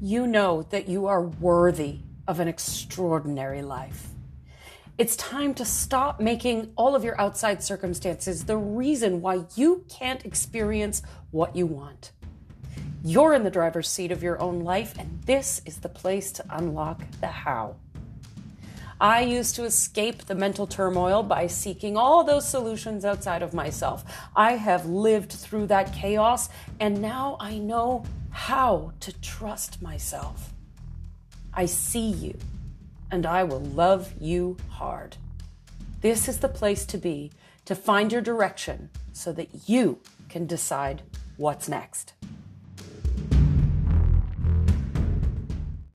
you know that you are worthy of an extraordinary life. It's time to stop making all of your outside circumstances the reason why you can't experience what you want. You're in the driver's seat of your own life, and this is the place to unlock the how. I used to escape the mental turmoil by seeking all those solutions outside of myself. I have lived through that chaos, and now I know how to trust myself. I see you, and I will love you hard. This is the place to be to find your direction so that you can decide what's next.